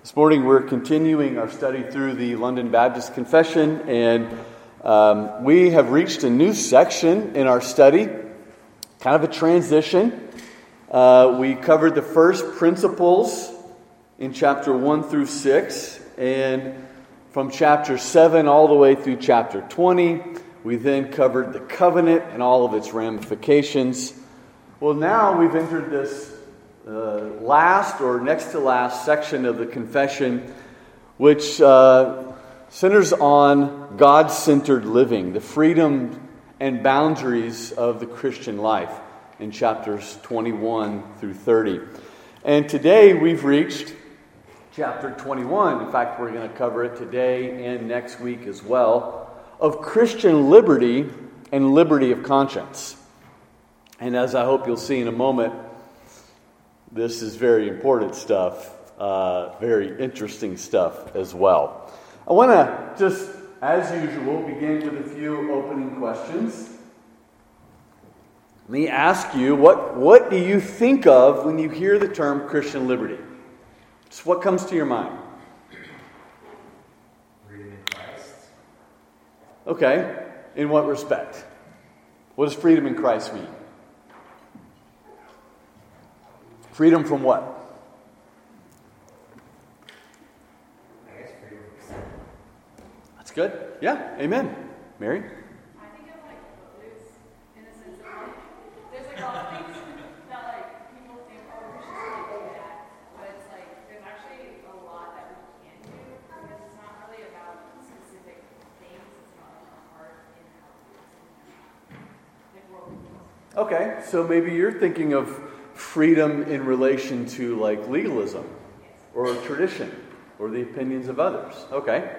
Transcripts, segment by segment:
This morning we're continuing our study through the London Baptist Confession, and um, we have reached a new section in our study, kind of a transition. Uh, we covered the first principles in chapter 1 through 6, and from chapter 7 all the way through chapter 20, we then covered the covenant and all of its ramifications. Well, now we've entered this uh, last or next to last section of the confession, which uh, centers on God centered living, the freedom and boundaries of the Christian life in chapters 21 through 30. And today we've reached chapter 21. In fact, we're going to cover it today and next week as well of Christian liberty and liberty of conscience. And as I hope you'll see in a moment, this is very important stuff, uh, very interesting stuff as well. I want to just, as usual, begin with a few opening questions. Let me ask you, what, what do you think of when you hear the term Christian liberty? Just what comes to your mind? Freedom in Christ. Okay. In what respect? What does freedom in Christ mean? Freedom from what? I guess freedom from sin. That's good. Yeah. Amen. Mary? I think of like footloose in the sense of like there's a lot of things that people think oh we should really do that, but it's like there's actually a lot that we can do because it's not really about specific things. It's about like our heart and how we do like world. Okay. So maybe you're thinking of freedom in relation to like legalism or tradition or the opinions of others. Okay.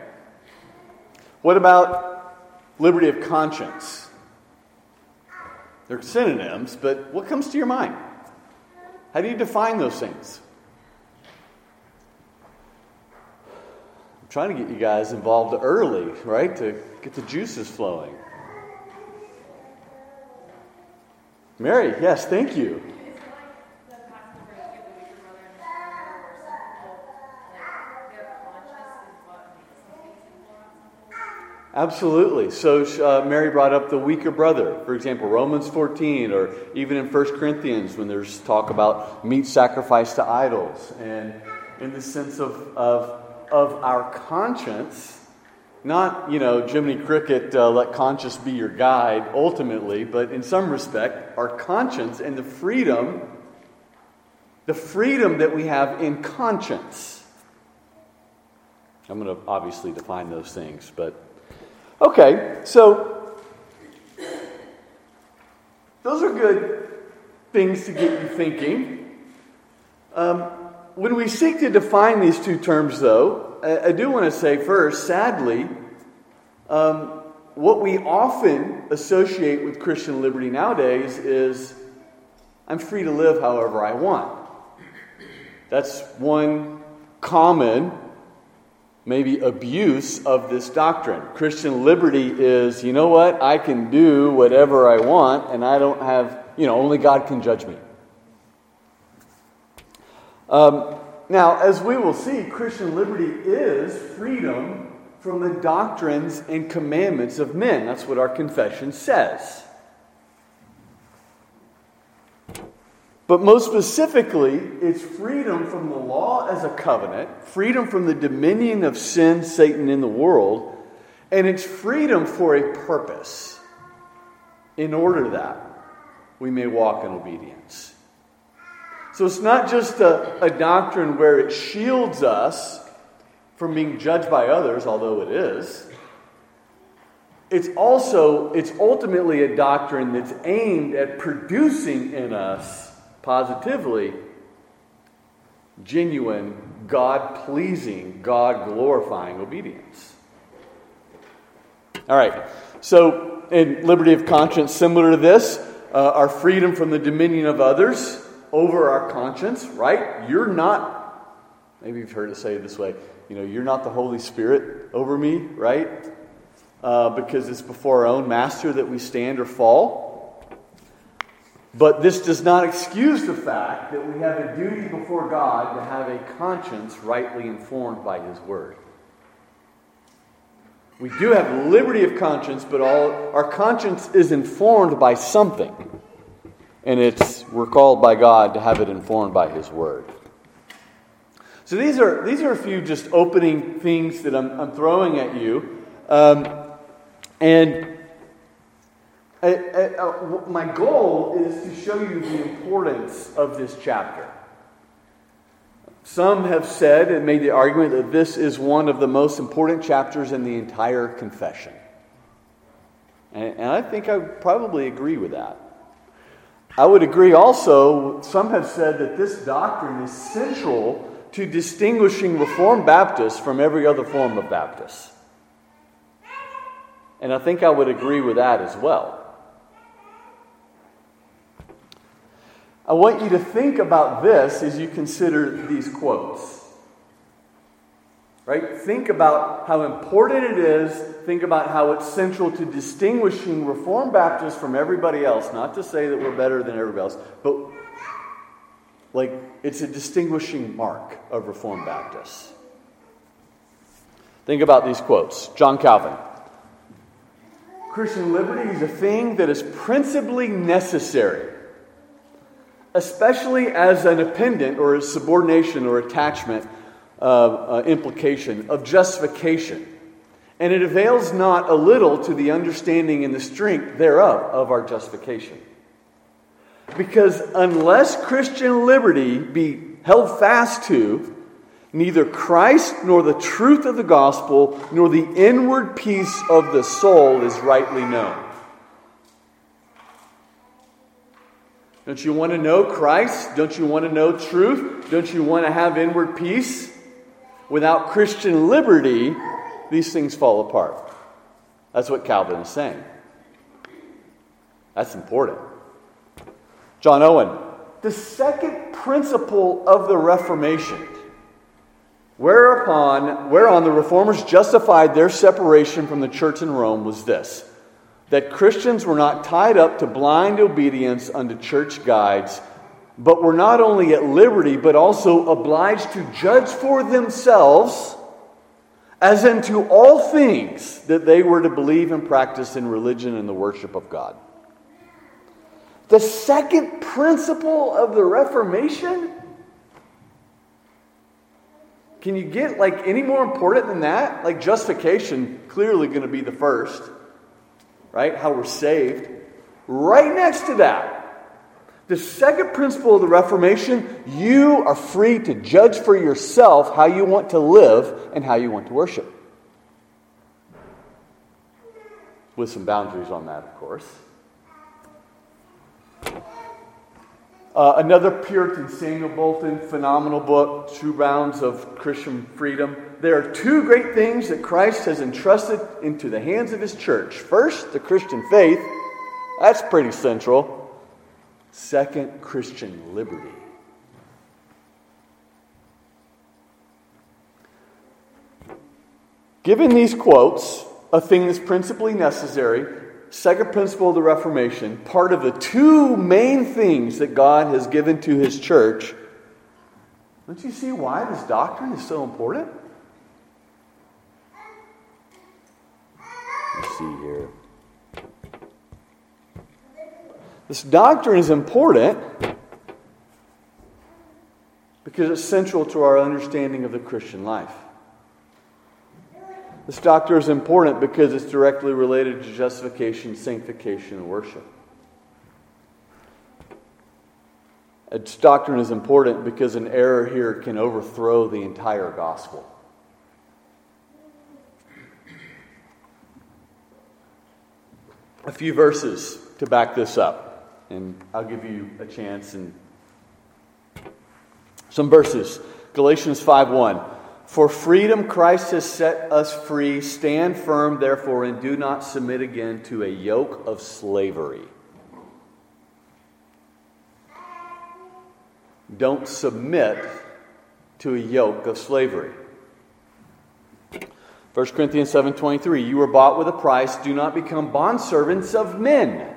What about liberty of conscience? They're synonyms, but what comes to your mind? How do you define those things? I'm trying to get you guys involved early, right? To get the juices flowing. Mary, yes, thank you. Is it like the passage where you give the weaker brother and the stronger brother, where some people like their conscience is what makes something sinful around something? Absolutely. So uh, Mary brought up the weaker brother. For example, Romans 14, or even in 1 Corinthians when there's talk about meat sacrifice to idols. And in the sense of, of, of our conscience, not, you know, Jiminy Cricket, uh, let conscience be your guide ultimately, but in some respect, our conscience and the freedom, the freedom that we have in conscience. I'm going to obviously define those things, but Okay, so those are good things to get you thinking. Um, when we seek to define these two terms, though, I, I do want to say first, sadly, um, what we often associate with Christian liberty nowadays is I'm free to live however I want. That's one common maybe abuse of this doctrine. Christian liberty is, you know what, I can do whatever I want and I don't have, you know, only God can judge me. Um, now, as we will see, Christian liberty is freedom from the doctrines and commandments of men. That's what our confession says. But most specifically, it's freedom from the law as a covenant, freedom from the dominion of sin, Satan in the world, and it's freedom for a purpose. In order that we may walk in obedience. So it's not just a, a doctrine where it shields us from being judged by others, although it is. It's also, it's ultimately a doctrine that's aimed at producing in us positively genuine, God pleasing, God glorifying obedience. All right, so in liberty of conscience, similar to this, uh, our freedom from the dominion of others over our conscience, right? You're not, maybe you've heard it say this way, you know, you're not the Holy Spirit over me, right? Uh, because it's before our own master that we stand or fall. But this does not excuse the fact that we have a duty before God to have a conscience rightly informed by His Word. We do have liberty of conscience, but all our conscience is informed by something. And it's we're called by God to have it informed by His Word. So these are these are a few just opening things that I'm, I'm throwing at you, um, and Uh, my goal is to show you the importance of this chapter. Some have said and made the argument that this is one of the most important chapters in the entire confession. And, and I think I probably agree with that. I would agree also, some have said that this doctrine is central to distinguishing Reformed Baptists from every other form of Baptists. And I think I would agree with that as well. I want you to think about this as you consider these quotes. Right? Think about how important it is. Think about how it's central to distinguishing Reformed Baptists from everybody else. Not to say that we're better than everybody else, but like it's a distinguishing mark of Reformed Baptists. Think about these quotes. John Calvin. Christian liberty is a thing that is principally necessary especially as an appendant or a subordination or attachment uh, uh, implication of justification. And it avails not a little to the understanding and the strength thereof of our justification. Because unless Christian liberty be held fast to, neither Christ nor the truth of the gospel nor the inward peace of the soul is rightly known. Don't you want to know Christ? Don't you want to know truth? Don't you want to have inward peace? Without Christian liberty, these things fall apart. That's what Calvin is saying. That's important. John Owen, the second principle of the Reformation, whereupon, whereon the reformers justified their separation from the church in Rome, was this that Christians were not tied up to blind obedience unto church guides, but were not only at liberty, but also obliged to judge for themselves, as into all things that they were to believe and practice in religion and the worship of God. The second principle of the Reformation? Can you get like any more important than that? Like justification, clearly going to be the first right? How we're saved. Right next to that, the second principle of the Reformation you are free to judge for yourself how you want to live and how you want to worship. With some boundaries on that, of course. Uh, another Puritan, Samuel Bolton, phenomenal book, True Bounds of Christian Freedom. There are two great things that Christ has entrusted into the hands of his church. First, the Christian faith. That's pretty central. Second, Christian liberty. Given these quotes, a thing that's principally necessary, second principle of the Reformation, part of the two main things that God has given to his church, don't you see why this doctrine is so important? Let's see here. This doctrine is important because it's central to our understanding of the Christian life. This doctrine is important because it's directly related to justification, sanctification, and worship. Its doctrine is important because an error here can overthrow the entire gospel. A few verses to back this up, and I'll give you a chance and some verses. Galatians 5 1. For freedom Christ has set us free. Stand firm, therefore, and do not submit again to a yoke of slavery. Don't submit to a yoke of slavery. 1 Corinthians 7:23 You were bought with a price do not become bondservants of men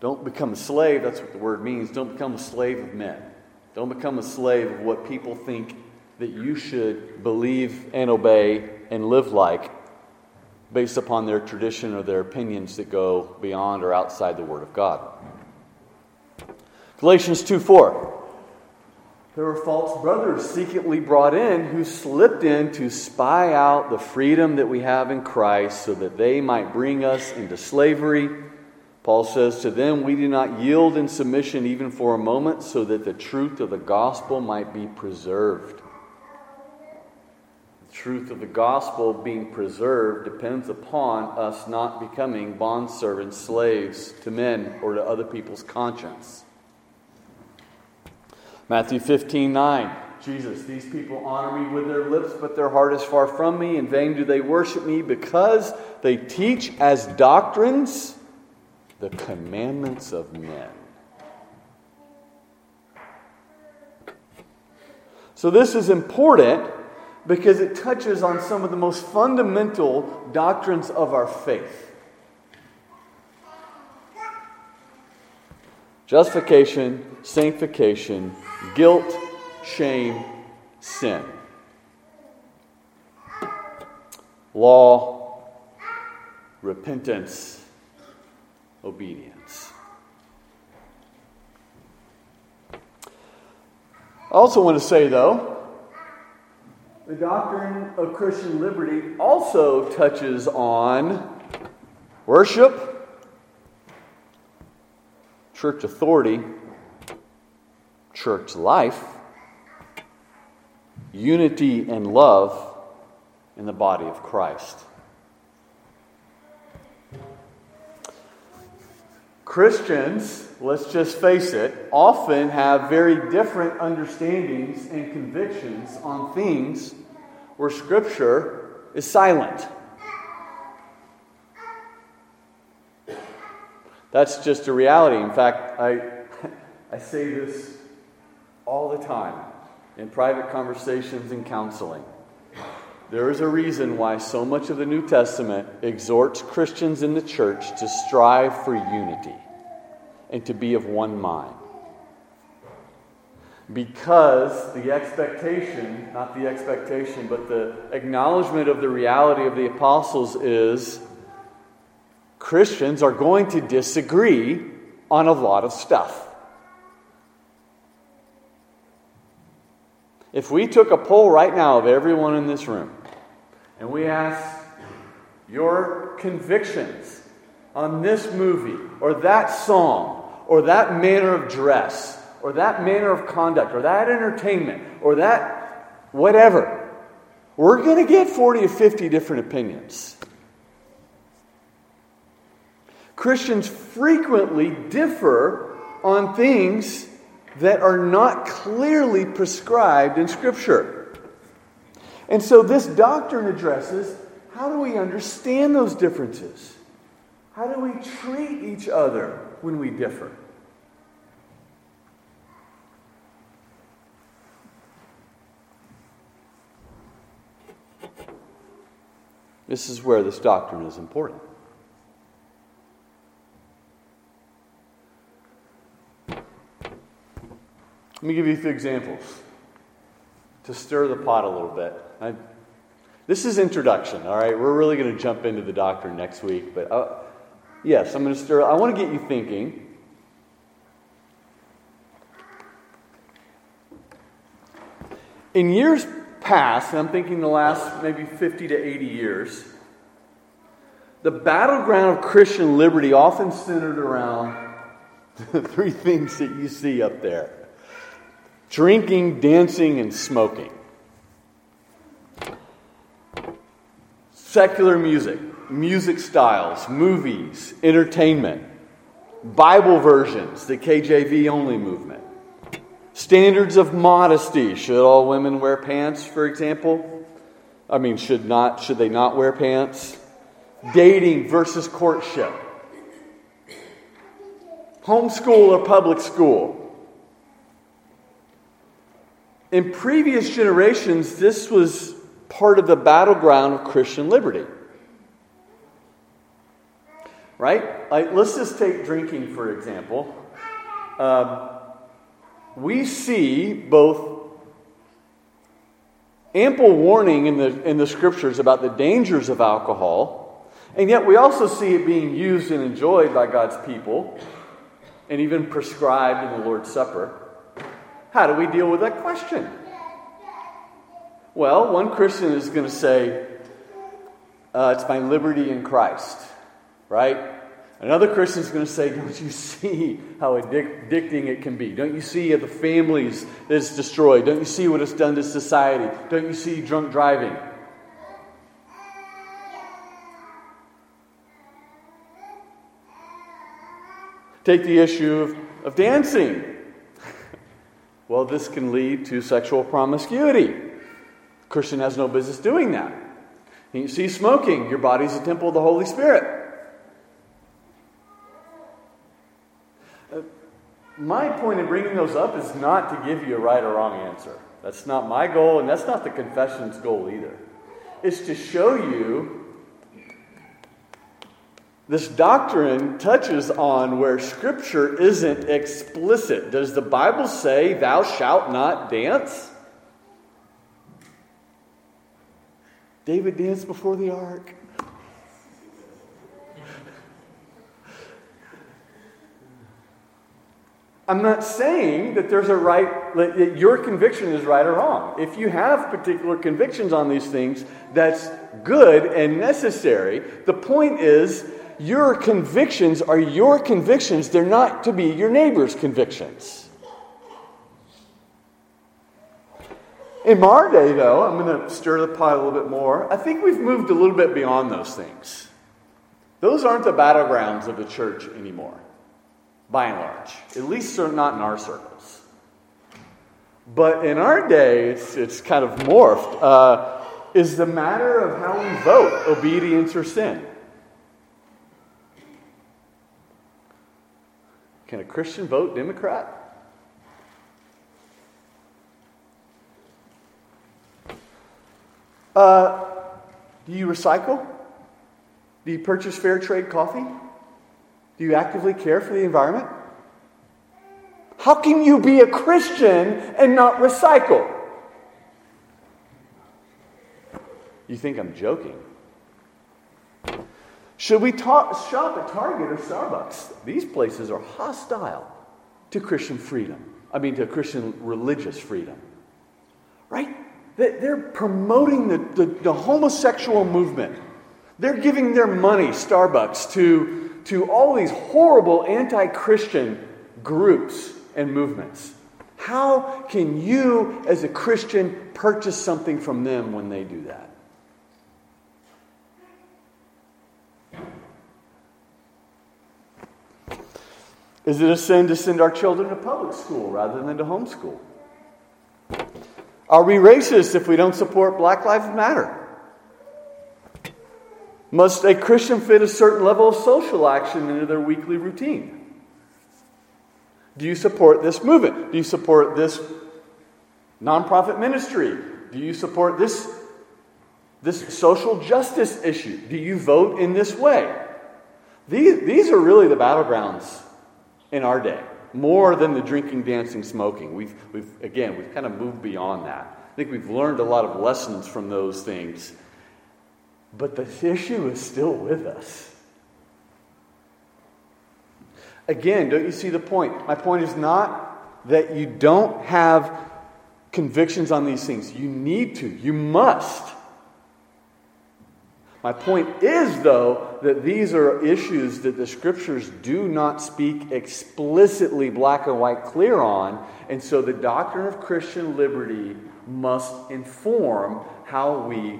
Don't become a slave, that's what the word means. Don't become a slave of men. Don't become a slave of what people think that you should believe and obey and live like based upon their tradition or their opinions that go beyond or outside the Word of God. Galatians 2 4. There were false brothers secretly brought in who slipped in to spy out the freedom that we have in Christ so that they might bring us into slavery. Paul says, To them we do not yield in submission even for a moment so that the truth of the gospel might be preserved. The truth of the gospel being preserved depends upon us not becoming bondservants, slaves to men or to other people's conscience. Matthew 15, 9. Jesus, these people honor me with their lips, but their heart is far from me. In vain do they worship me because they teach as doctrines the commandments of men. So, this is important because it touches on some of the most fundamental doctrines of our faith. Justification, sanctification, guilt, shame, sin. Law, repentance, obedience. I also want to say, though, the doctrine of Christian liberty also touches on worship, church authority, church life, unity and love in the body of Christ. Christians, let's just face it, often have very different understandings and convictions on things where Scripture is silent. That's just a reality. In fact, I, I say this all the time in private conversations and counseling. There is a reason why so much of the New Testament exhorts Christians in the church to strive for unity and to be of one mind. Because the expectation, not the expectation, but the acknowledgement of the reality of the apostles is Christians are going to disagree on a lot of stuff. If we took a poll right now of everyone in this room and we asked your convictions on this movie or that song or that manner of dress or that manner of conduct or that entertainment or that whatever, we're going to get 40 or 50 different opinions. Christians frequently differ on things that are not clearly prescribed in Scripture. And so this doctrine addresses how do we understand those differences? How do we treat each other when we differ? This is where this doctrine is important. Let me give you a few examples to stir the pot a little bit. I, this is introduction, all right? We're really going to jump into the doctrine next week, but uh, yes, I'm going to stir. I want to get you thinking. In years past, and I'm thinking the last maybe 50 to 80 years, the battleground of Christian liberty often centered around the three things that you see up there drinking, dancing, and smoking. Secular music, music styles, movies, entertainment, Bible versions, the KJV only movement. Standards of modesty. Should all women wear pants, for example? I mean, should not should they not wear pants? Dating versus courtship. Homeschool or public school. In previous generations, this was part of the battleground of Christian liberty. Right? Like, let's just take drinking, for example. Um, we see both ample warning in the, in the scriptures about the dangers of alcohol, and yet we also see it being used and enjoyed by God's people, and even prescribed in the Lord's Supper. How do we deal with that question? Well, one Christian is going to say, uh, It's my liberty in Christ, right? Another Christian is going to say, Don't you see how addicting it can be? Don't you see the families that it's destroyed? Don't you see what it's done to society? Don't you see drunk driving? Take the issue of, of dancing. well, this can lead to sexual promiscuity. Christian has no business doing that. You see smoking, your body's a temple of the Holy Spirit. My point in bringing those up is not to give you a right or wrong answer. That's not my goal, and that's not the confession's goal either. It's to show you this doctrine touches on where Scripture isn't explicit. Does the Bible say, Thou shalt not dance? David danced before the ark. I'm not saying that there's a right, that your conviction is right or wrong. If you have particular convictions on these things, that's good and necessary. The point is, your convictions are your convictions, they're not to be your neighbor's convictions. In our day, though, I'm going to stir the pot a little bit more. I think we've moved a little bit beyond those things. Those aren't the battlegrounds of the church anymore, by and large. At least not in our circles. But in our day, it's, it's kind of morphed. Uh, is the matter of how we vote obedience or sin? Can a Christian vote Democrat? Uh, do you recycle? Do you purchase fair trade coffee? Do you actively care for the environment? How can you be a Christian and not recycle? You think I'm joking? Should we shop at Target or Starbucks? These places are hostile to Christian freedom. I mean, to Christian religious freedom. Right? They're promoting the, the, the homosexual movement. They're giving their money, Starbucks, to, to all these horrible anti Christian groups and movements. How can you, as a Christian, purchase something from them when they do that? Is it a sin to send our children to public school rather than to homeschool? Are we racist if we don't support Black Lives Matter? Must a Christian fit a certain level of social action into their weekly routine? Do you support this movement? Do you support this nonprofit ministry? Do you support this, this social justice issue? Do you vote in this way? These, these are really the battlegrounds in our day more than the drinking, dancing, smoking. We've, we've, again, we've kind of moved beyond that. I think we've learned a lot of lessons from those things. But the issue is still with us. Again, don't you see the point? My point is not that you don't have convictions on these things. You need to, you must. My point is, though, that these are issues that the scriptures do not speak explicitly black and white clear on, and so the doctrine of Christian liberty must inform how we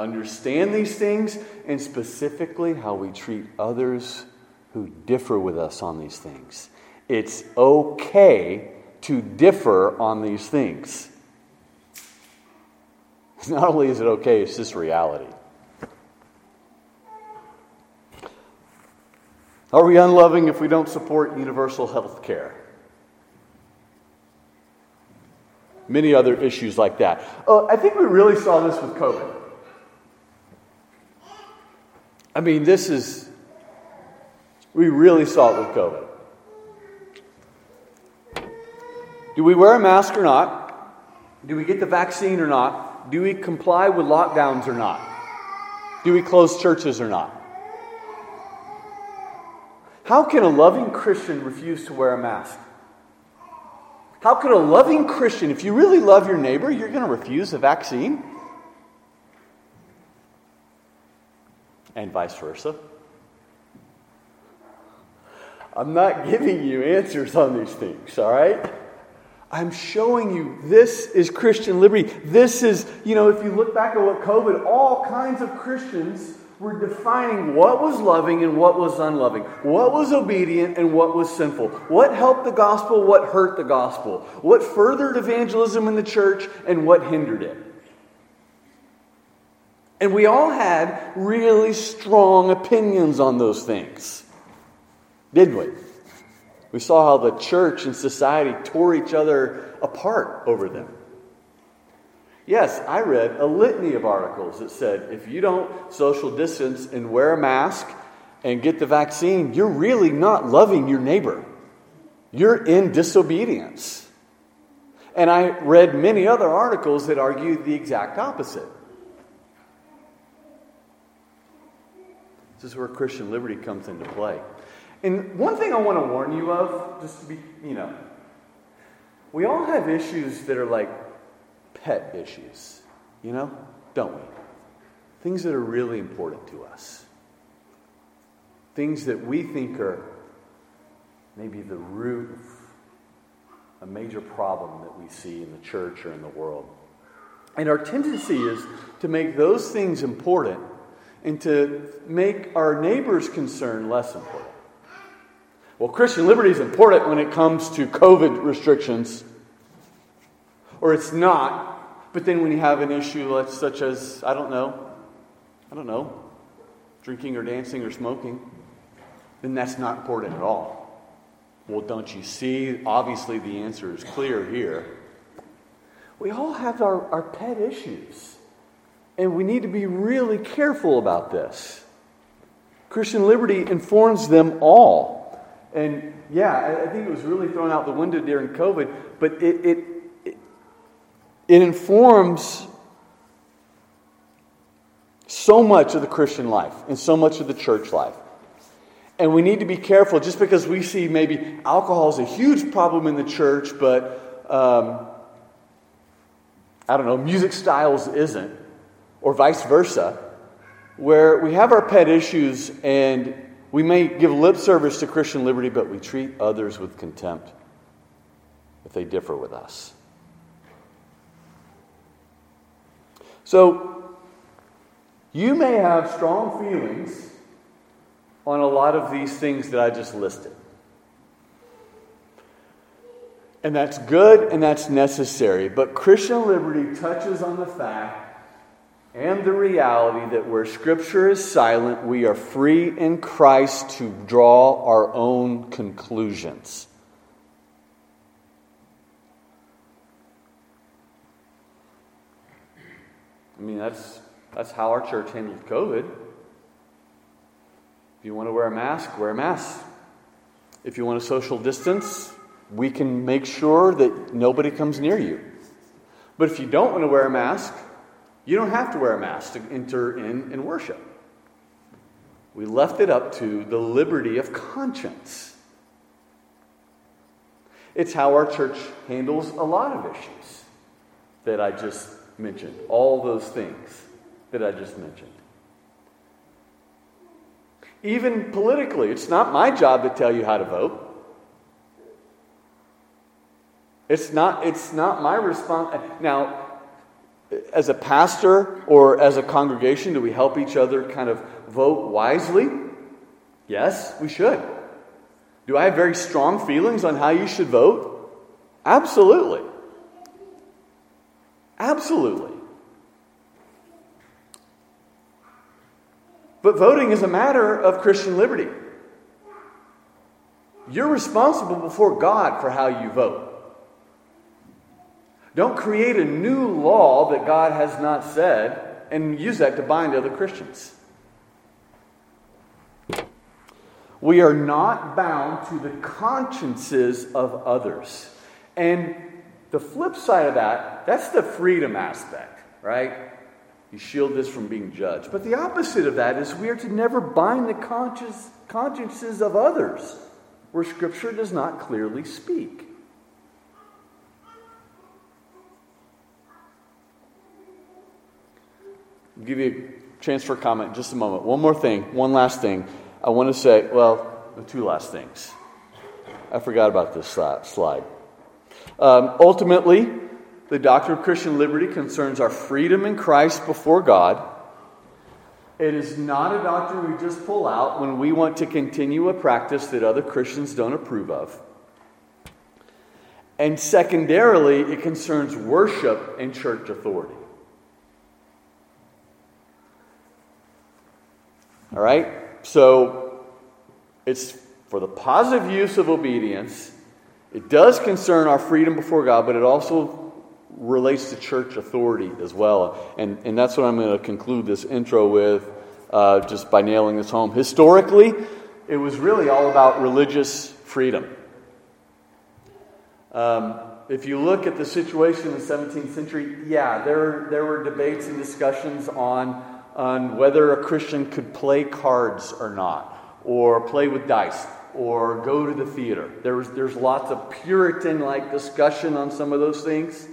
understand these things and specifically how we treat others who differ with us on these things. It's okay to differ on these things. Not only is it okay, it's just reality. Are we unloving if we don't support universal health care? Many other issues like that. Uh, I think we really saw this with COVID. I mean, this is We really saw it with COVID. Do we wear a mask or not? Do we get the vaccine or not? Do we comply with lockdowns or not? Do we close churches or not? How can a loving Christian refuse to wear a mask? How could a loving Christian, if you really love your neighbor, you're going to refuse a vaccine? And vice versa. I'm not giving you answers on these things, all right? I'm showing you this is Christian liberty. This is, you know, if you look back at what COVID, all kinds of Christians were defining what was loving and what was unloving, what was obedient and what was sinful, what helped the gospel, what hurt the gospel, what furthered evangelism in the church, and what hindered it. And we all had really strong opinions on those things, didn't we? We saw how the church and society tore each other apart over them. Yes, I read a litany of articles that said if you don't social distance and wear a mask and get the vaccine, you're really not loving your neighbor. You're in disobedience. And I read many other articles that argued the exact opposite. This is where Christian liberty comes into play. And one thing I want to warn you of, just to be, you know, we all have issues that are like pet issues, you know, don't we? Things that are really important to us. Things that we think are maybe the root of a major problem that we see in the church or in the world. And our tendency is to make those things important and to make our neighbor's concern less important. Well, Christian liberty is important when it comes to COVID restrictions, or it's not. But then when you have an issue such as, I don't know, I don't know, drinking or dancing or smoking, then that's not important at all. Well, don't you see? Obviously, the answer is clear here. We all have our, our pet issues, and we need to be really careful about this. Christian liberty informs them all. And yeah, I, think it was really thrown out the window during COVID, but it, it, it, it informs so much of the Christian life and so much of the church life. And we need to be careful just because we see maybe alcohol is a huge problem in the church, but um, I don't know, music styles isn't, or vice versa, where we have our pet issues and we may give lip service to Christian liberty, but we treat others with contempt if they differ with us. So, you may have strong feelings on a lot of these things that I just listed. And that's good and that's necessary. But Christian liberty touches on the fact and the reality that where Scripture is silent, we are free in Christ to draw our own conclusions. I mean, that's, that's how our church handled COVID. If you want to wear a mask, wear a mask. If you want a social distance, we can make sure that nobody comes near you. But if you don't want to wear a mask, you don't have to wear a mask to enter in and worship. We left it up to the liberty of conscience. It's how our church handles a lot of issues that I just mentioned, all those things that I just mentioned. Even politically, it's not my job to tell you how to vote. It's not, it's not my response. Now, as a pastor or as a congregation, do we help each other kind of vote wisely? Yes, we should. Do I have very strong feelings on how you should vote? Absolutely. Absolutely. But voting is a matter of Christian liberty. You're responsible before God for how you vote. Don't create a new law that God has not said and use that to bind other Christians. We are not bound to the consciences of others. And the flip side of that, that's the freedom aspect, right? You shield this from being judged. But the opposite of that is we are to never bind the conscience, consciences of others where Scripture does not clearly speak. I'll give you a chance for a comment just a moment. One more thing, one last thing. I want to say, well, the two last things. I forgot about this slide. Um, ultimately, the doctrine of Christian liberty concerns our freedom in Christ before God. It is not a doctrine we just pull out when we want to continue a practice that other Christians don't approve of. And secondarily, it concerns worship and church authority. All right? So it's for the positive use of obedience. It does concern our freedom before God, but it also relates to church authority as well. And, and that's what I'm going to conclude this intro with, uh, just by nailing this home. Historically, it was really all about religious freedom. Um, if you look at the situation in the 17th century, yeah, there, there were debates and discussions on on whether a Christian could play cards or not, or play with dice, or go to the theater. There's, there's lots of Puritan like discussion on some of those things.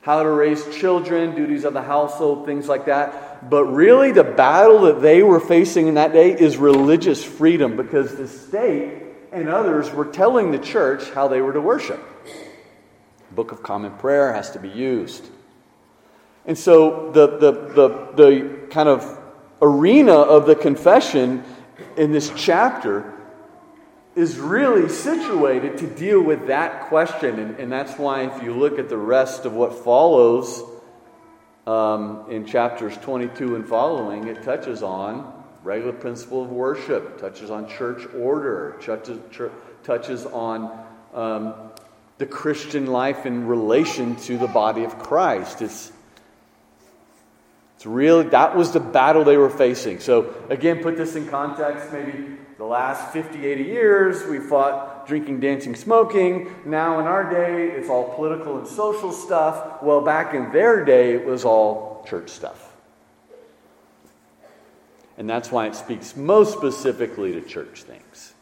How to raise children, duties of the household, things like that. But really, the battle that they were facing in that day is religious freedom because the state and others were telling the church how they were to worship. Book of Common Prayer has to be used. And so the, the, the, the kind of arena of the confession in this chapter is really situated to deal with that question. And, and that's why, if you look at the rest of what follows um, in chapters 22 and following, it touches on regulative principle of worship, touches on church order, touches, touches on um, the Christian life in relation to the body of Christ. It's it's really, that was the battle they were facing. So, again, put this in context. Maybe the last 50, 80 years, we fought drinking, dancing, smoking. Now, in our day, it's all political and social stuff. Well, back in their day, it was all church stuff. And that's why it speaks most specifically to church things.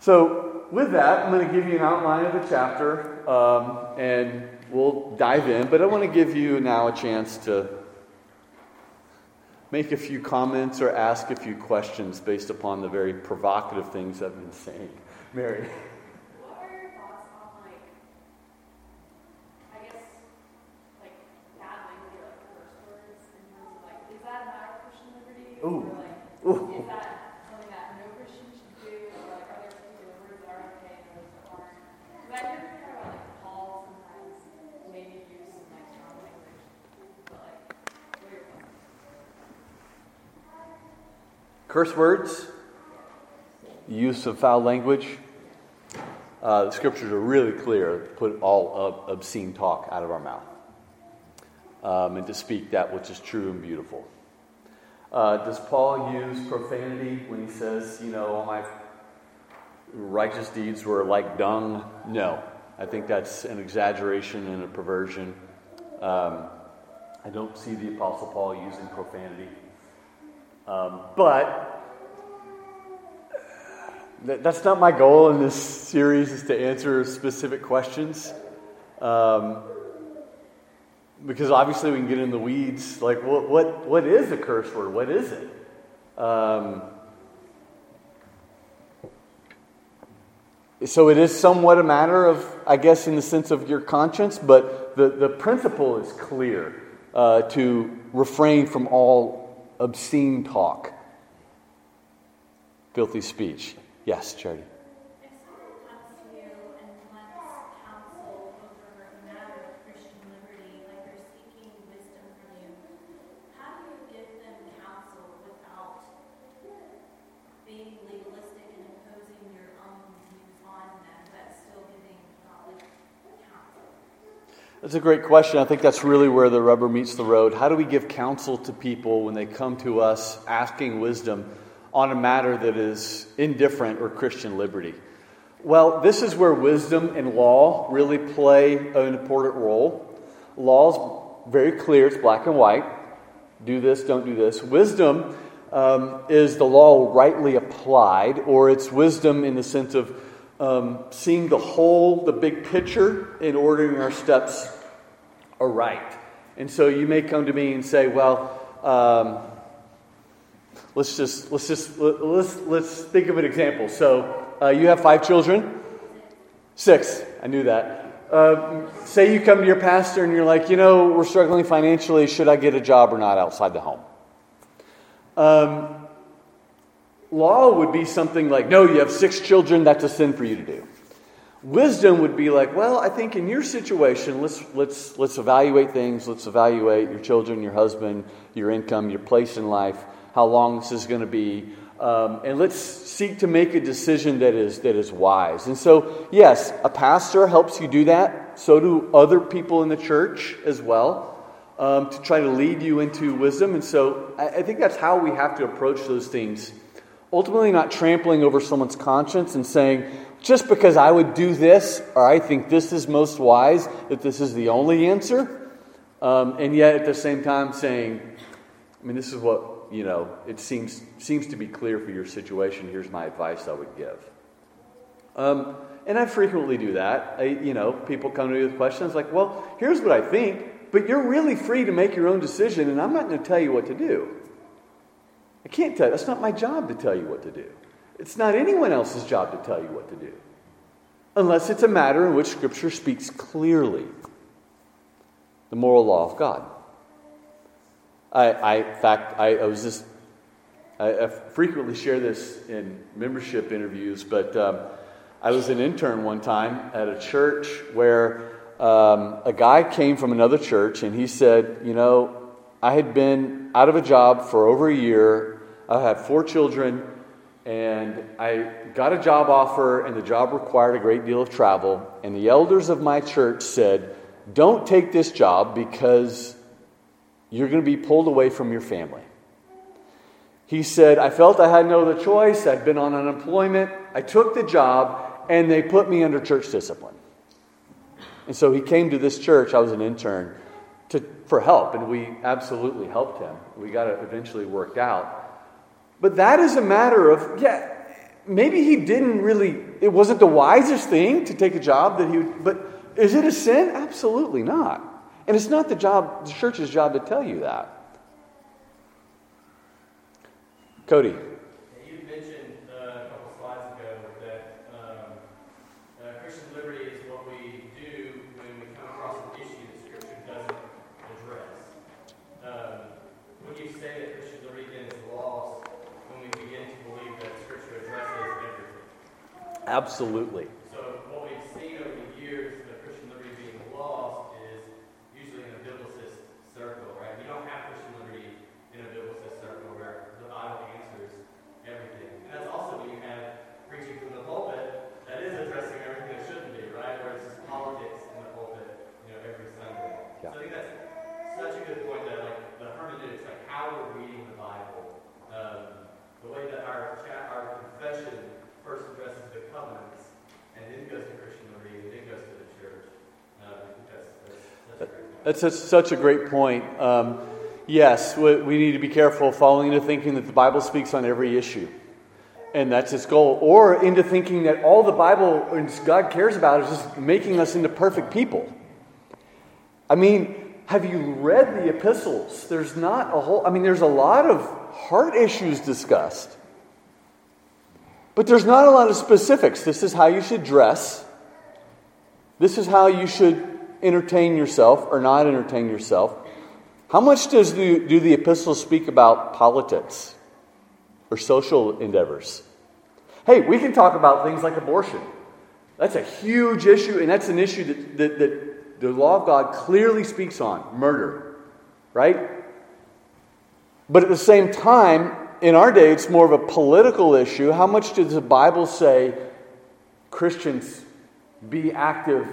So, with that, I'm going to give you an outline of the chapter. Um, and we'll dive in, but I want to give you now a chance to make a few comments or ask a few questions based upon the very provocative things I've been saying. Mary. What are your thoughts on like, I guess, like bad language or like curse words in terms of like, is that a matter of Christian liberty? Ooh. Or like, Ooh. is that something that no Christian should do? Or like, are there particular words that are okay and those that aren't? Because I hear people talk about like Paul sometimes maybe use some like strong language, but like, what are your thoughts? Curse words, use of foul language. Uh, the scriptures are really clear put all ob- obscene talk out of our mouth um, and to speak that which is true and beautiful. Uh, does Paul use profanity when he says, you know, all my righteous deeds were like dung? No. I think that's an exaggeration and a perversion. Um, I don't see the Apostle Paul using profanity. Um, but th- that's not my goal in this series is to answer specific questions. Um, because obviously we can get in the weeds. Like, what, what, what is a curse word? What is it? Um, so it is somewhat a matter of, I guess, in the sense of your conscience, but the, the principle is clear uh, to refrain from all obscene talk, filthy speech. Yes, Charity. If someone comes to you and wants counsel over a matter of Christian liberty, like they're seeking wisdom from you, how do you give them counsel without being legalistic and imposing your own views on them, but still giving godly counsel? That's a great question. I think that's really where the rubber meets the road. How do we give counsel to people when they come to us asking wisdom on a matter that is indifferent or Christian liberty? Well, this is where wisdom and law really play an important role. Law's very clear, it's black and white. Do this, don't do this. Wisdom um, is the law rightly applied, or it's wisdom in the sense of um, seeing the whole, the big picture, and ordering our steps aright. And so you may come to me and say, well, um, let's just let's just let's let's think of an example. So uh, you have five children, six. I knew that. Uh, say you come to your pastor and you're like, you know, we're struggling financially. Should I get a job or not outside the home? Um, law would be something like, no, you have six children. That's a sin for you to do. Wisdom would be like, well, I think in your situation, let's, let's, let's evaluate things. Let's evaluate your children, your husband, your income, your place in life, how long this is going to be. Um, and let's seek to make a decision that is, that is wise. And so, yes, a pastor helps you do that. So do other people in the church as well um, to try to lead you into wisdom. And so I, I think that's how we have to approach those things. Ultimately, not trampling over someone's conscience and saying, just because I would do this or I think this is most wise, that this is the only answer. Um, and yet at the same time saying, I mean, this is what, you know, it seems, seems to be clear for your situation. Here's my advice I would give. Um, and I frequently do that. I, you know, people come to me with questions like, well, here's what I think, but you're really free to make your own decision, and I'm not going to tell you what to do. I can't tell you. That's not my job to tell you what to do. It's not anyone else's job to tell you what to do, unless it's a matter in which Scripture speaks clearly the moral law of God. I, I in fact, I, I was just, I, I, frequently share this in membership interviews, but um, I was an intern one time at a church where um, a guy came from another church and he said, You know, I had been out of a job for over a year. I had four children and I got a job offer, and the job required a great deal of travel. And the elders of my church said, Don't take this job because you're going to be pulled away from your family. He said, I felt I had no other choice. I'd been on unemployment. I took the job, and they put me under church discipline. And so he came to this church. I was an intern to, for help, and we absolutely helped him. We got it eventually worked out. But that is a matter of, yeah, maybe he didn't really, it wasn't the wisest thing to take a job that he would, but is it a sin? Absolutely not. And it's not the job, the church's job to tell you that. Cody. Absolutely. So what we've seen over the years, the Christian liberty being lost is usually in a biblicist circle, right? You don't have Christian liberty in a biblicist circle where the Bible answers everything. And that's also when you have preaching from the pulpit that is addressing everything that shouldn't be, right? Where it's just politics in the pulpit, you know, every Sunday. Yeah. So I think that's such a good point that like the hermeneutics, like how we're reading the Bible, um, the way that our chat, our confession first addresses the covenants, and then goes to Christian liberty, and then goes to the church. Uh, that's, that's, such a great point. Um, yes, we, we need to be careful falling into thinking that the Bible speaks on every issue. And that's its goal. Or into thinking that all the Bible and God cares about is just making us into perfect people. I mean, have you read the epistles? There's not a whole, I mean, there's a lot of heart issues discussed. But there's not a lot of specifics. This is how you should dress. This is how you should entertain yourself or not entertain yourself. How much does the, do the epistles speak about politics or social endeavors? Hey, we can talk about things like abortion. That's a huge issue, and that's an issue that, that, that the law of God clearly speaks on murder, right? But at the same time, in our day, it's more of a political issue. How much does the Bible say Christians be active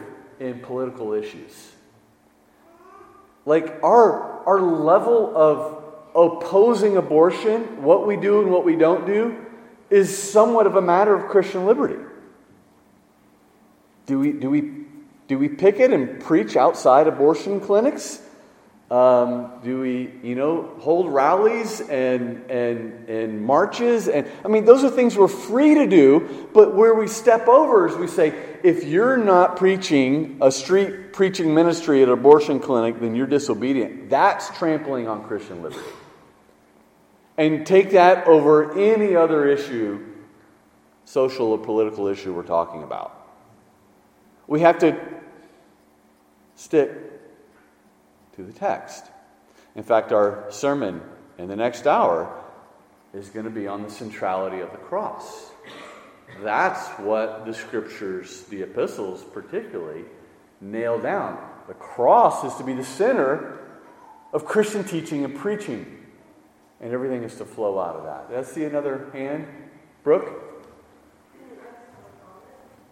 in political issues? like our, our level of opposing abortion, what we do and what we don't do, is somewhat of a matter of Christian liberty. Do we, do we, do we picket and preach outside abortion clinics? Um, do we, you know, hold rallies and, and, and marches? And I mean, those are things we're free to do, but where we step over is we say, if you're not preaching a street preaching ministry at an abortion clinic, then you're disobedient. That's trampling on Christian liberty. And take that over any other issue, social or political issue we're talking about. We have to stick to the text. In fact, our sermon in the next hour is going to be on the centrality of the cross. That's what the scriptures, the epistles particularly, nail down. The cross is to be the center of Christian teaching and preaching, and everything is to flow out of that. Did I see another hand? Brooke?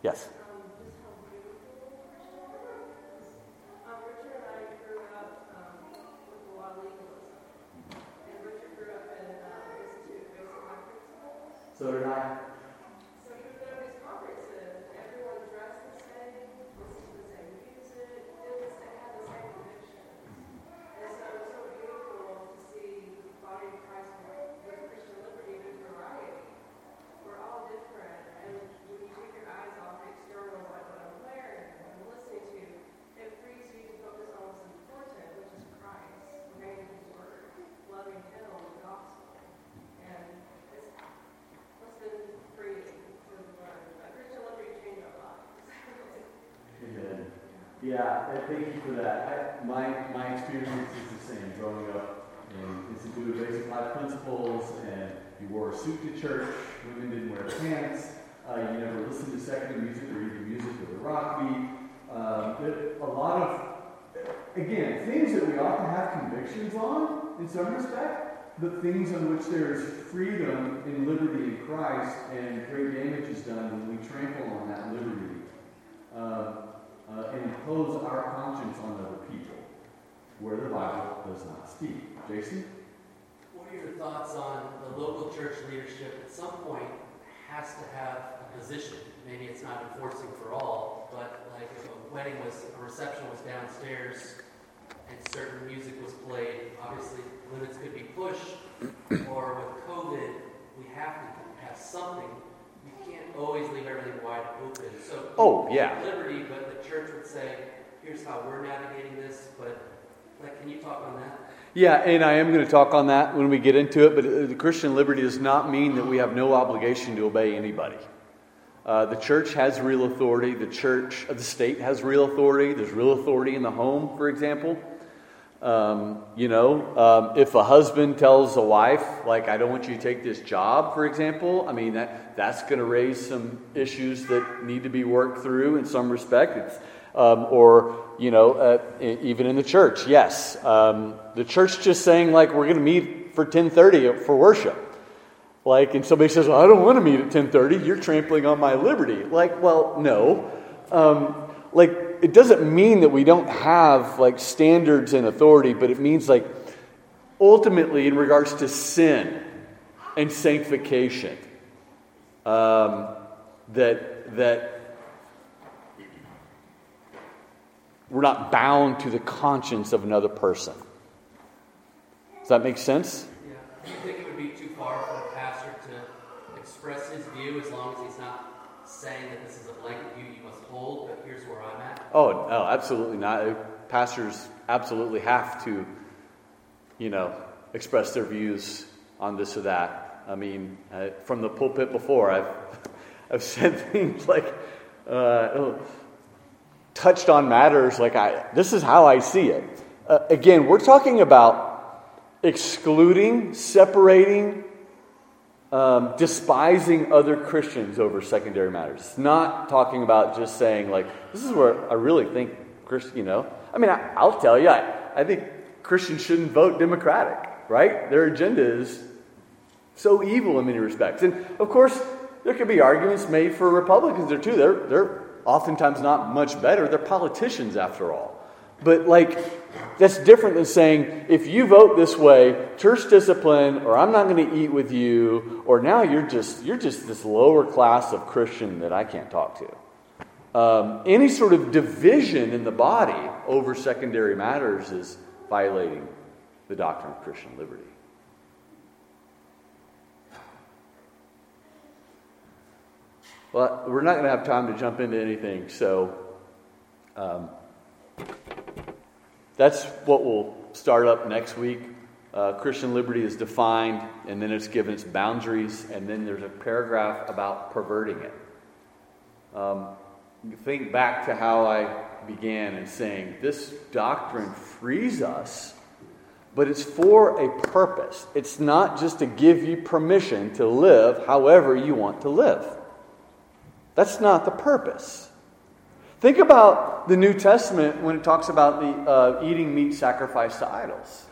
Yes. So did I. So you go to these conferences, everyone dressed the same, listen to the same music, did the same, had the same convictions. And so it's so beautiful to see the body of Christ with with Christian liberty and variety. We're all different, and when you take your eyes off the external, like what I'm wearing, what I'm listening to, it frees you to focus on what's important, which is Christ, remaining His Word, loving Him, the gospel. And it's What's been freeing to learn? Like Christian liberty changed our lives. Amen. Yeah, and thank you for that. I, my, my experience is the same growing up in Institute of Basic Life Principles, and you wore a suit to church, women didn't wear pants, uh, you never listened to secular music or even music with a rock beat. Um, a lot of, again, things that we ought to have convictions on in some respect, but things on which there is freedom and liberty in Christ, and great damage is done when we trample on that liberty. Uh, uh, impose our conscience on other people where the Bible does not speak. Jason? What are your thoughts on the local church leadership at some point has to have a position? Maybe it's not enforcing for all, but like if a wedding was, a reception was downstairs and certain music was played, obviously limits could be pushed. Or with COVID, we have to have something. You can't always leave everything wide open. So Oh, yeah. liberty, but the church would say, here's how we're navigating this, but like, can you talk on that? Yeah, and I am going to talk on that when we get into it, but uh, the Christian liberty does not mean that we have no obligation to obey anybody. Uh, the church has real authority. The church, uh, the state has real authority. There's real authority in the home, for example. Um, you know, um, if a husband tells a wife, like, I don't want you to take this job, for example, I mean, that, that's going to raise some issues that need to be worked through in some respect. Um, or, you know, uh, even in the church, yes. Um, the church just saying, like, we're going to meet for 1030 for worship. Like, and somebody says, well, I don't want to meet at 1030. You're trampling on my liberty. Like, well, no. Um, like, it doesn't mean that we don't have, like, standards and authority, but it means, like, ultimately in regards to sin and sanctification, um, that, that we're not bound to the conscience of another person. Does that make sense? Yeah. Do you think it would be too far for a pastor to express his view as long as he's not saying that this is a blanket view you must hold, but here's where I'm at? Oh, no, absolutely not. Pastors absolutely have to, you know, express their views on this or that. I mean, uh, from the pulpit before, I've, I've said things like, uh, oh, touched on matters like I, this is how I see it. Uh, again, we're talking about excluding, separating, um, despising other Christians over secondary matters. It's not talking about just saying, like, this is where I really think Christian, you know. I mean, I, I'll tell you, I, I think Christians shouldn't vote Democratic, right? Their agenda is so evil in many respects. And of course, there could be arguments made for Republicans there too. They're, they're oftentimes not much better. They're politicians, after all. But, like, that's different than saying, if you vote this way, church discipline, or I'm not going to eat with you, or now you're just, you're just this lower class of Christian that I can't talk to. Um, any sort of division in the body over secondary matters is violating the doctrine of Christian liberty. Well, we're not going to have time to jump into anything, so um, that's what we'll start up next week. Uh, Christian liberty is defined, and then it's given its boundaries, and then there's a paragraph about perverting it. Um, think back to how I began in saying this doctrine frees us, but it's for a purpose. It's not just to give you permission to live however you want to live. That's not the purpose. Think about the New Testament when it talks about the uh, eating meat sacrificed to idols.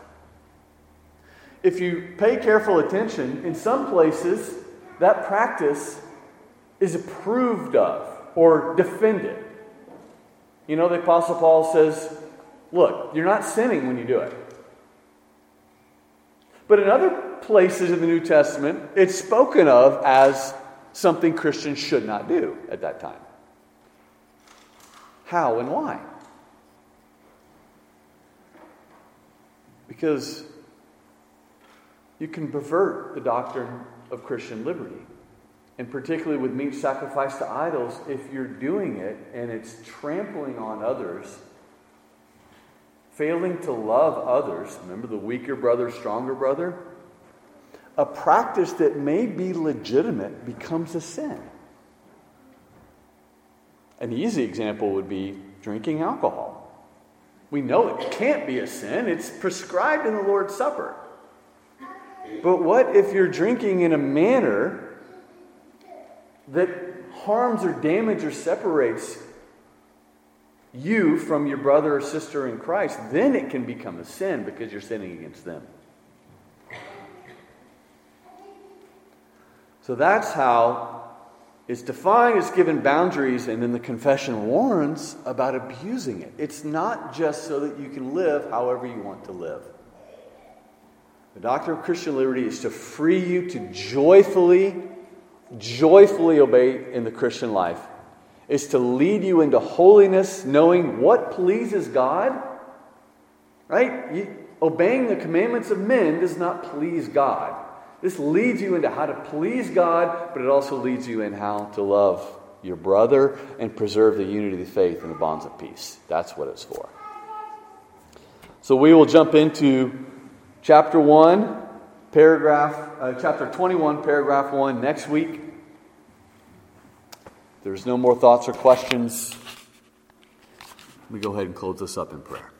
If you pay careful attention, in some places that practice is approved of or defended. You know, the Apostle Paul says, look, you're not sinning when you do it. But in other places in the New Testament, it's spoken of as something Christians should not do at that time. How and why? Because you can pervert the doctrine of Christian liberty. And particularly with meat sacrificed to idols, if you're doing it and it's trampling on others, failing to love others, remember the weaker brother, stronger brother? a practice that may be legitimate becomes a sin. An easy example would be drinking alcohol. We know it can't be a sin, it's prescribed in the Lord's Supper. But what if you're drinking in a manner that harms or damages or separates you from your brother or sister in Christ? Then it can become a sin because you're sinning against them. So that's how it's defined, it's given boundaries, and then the confession warns about abusing it. It's not just so that you can live however you want to live. The doctrine of Christian liberty is to free you to joyfully, joyfully obey in the Christian life. Is to lead you into holiness, knowing what pleases God. Right? You, obeying the commandments of men does not please God. This leads you into how to please God, but it also leads you in how to love your brother and preserve the unity of the faith and the bonds of peace. That's what it's for. So we will jump into chapter 1, paragraph, uh, chapter 21, paragraph 1 next week. There's no more thoughts or questions. Let me go ahead and close this up in prayer.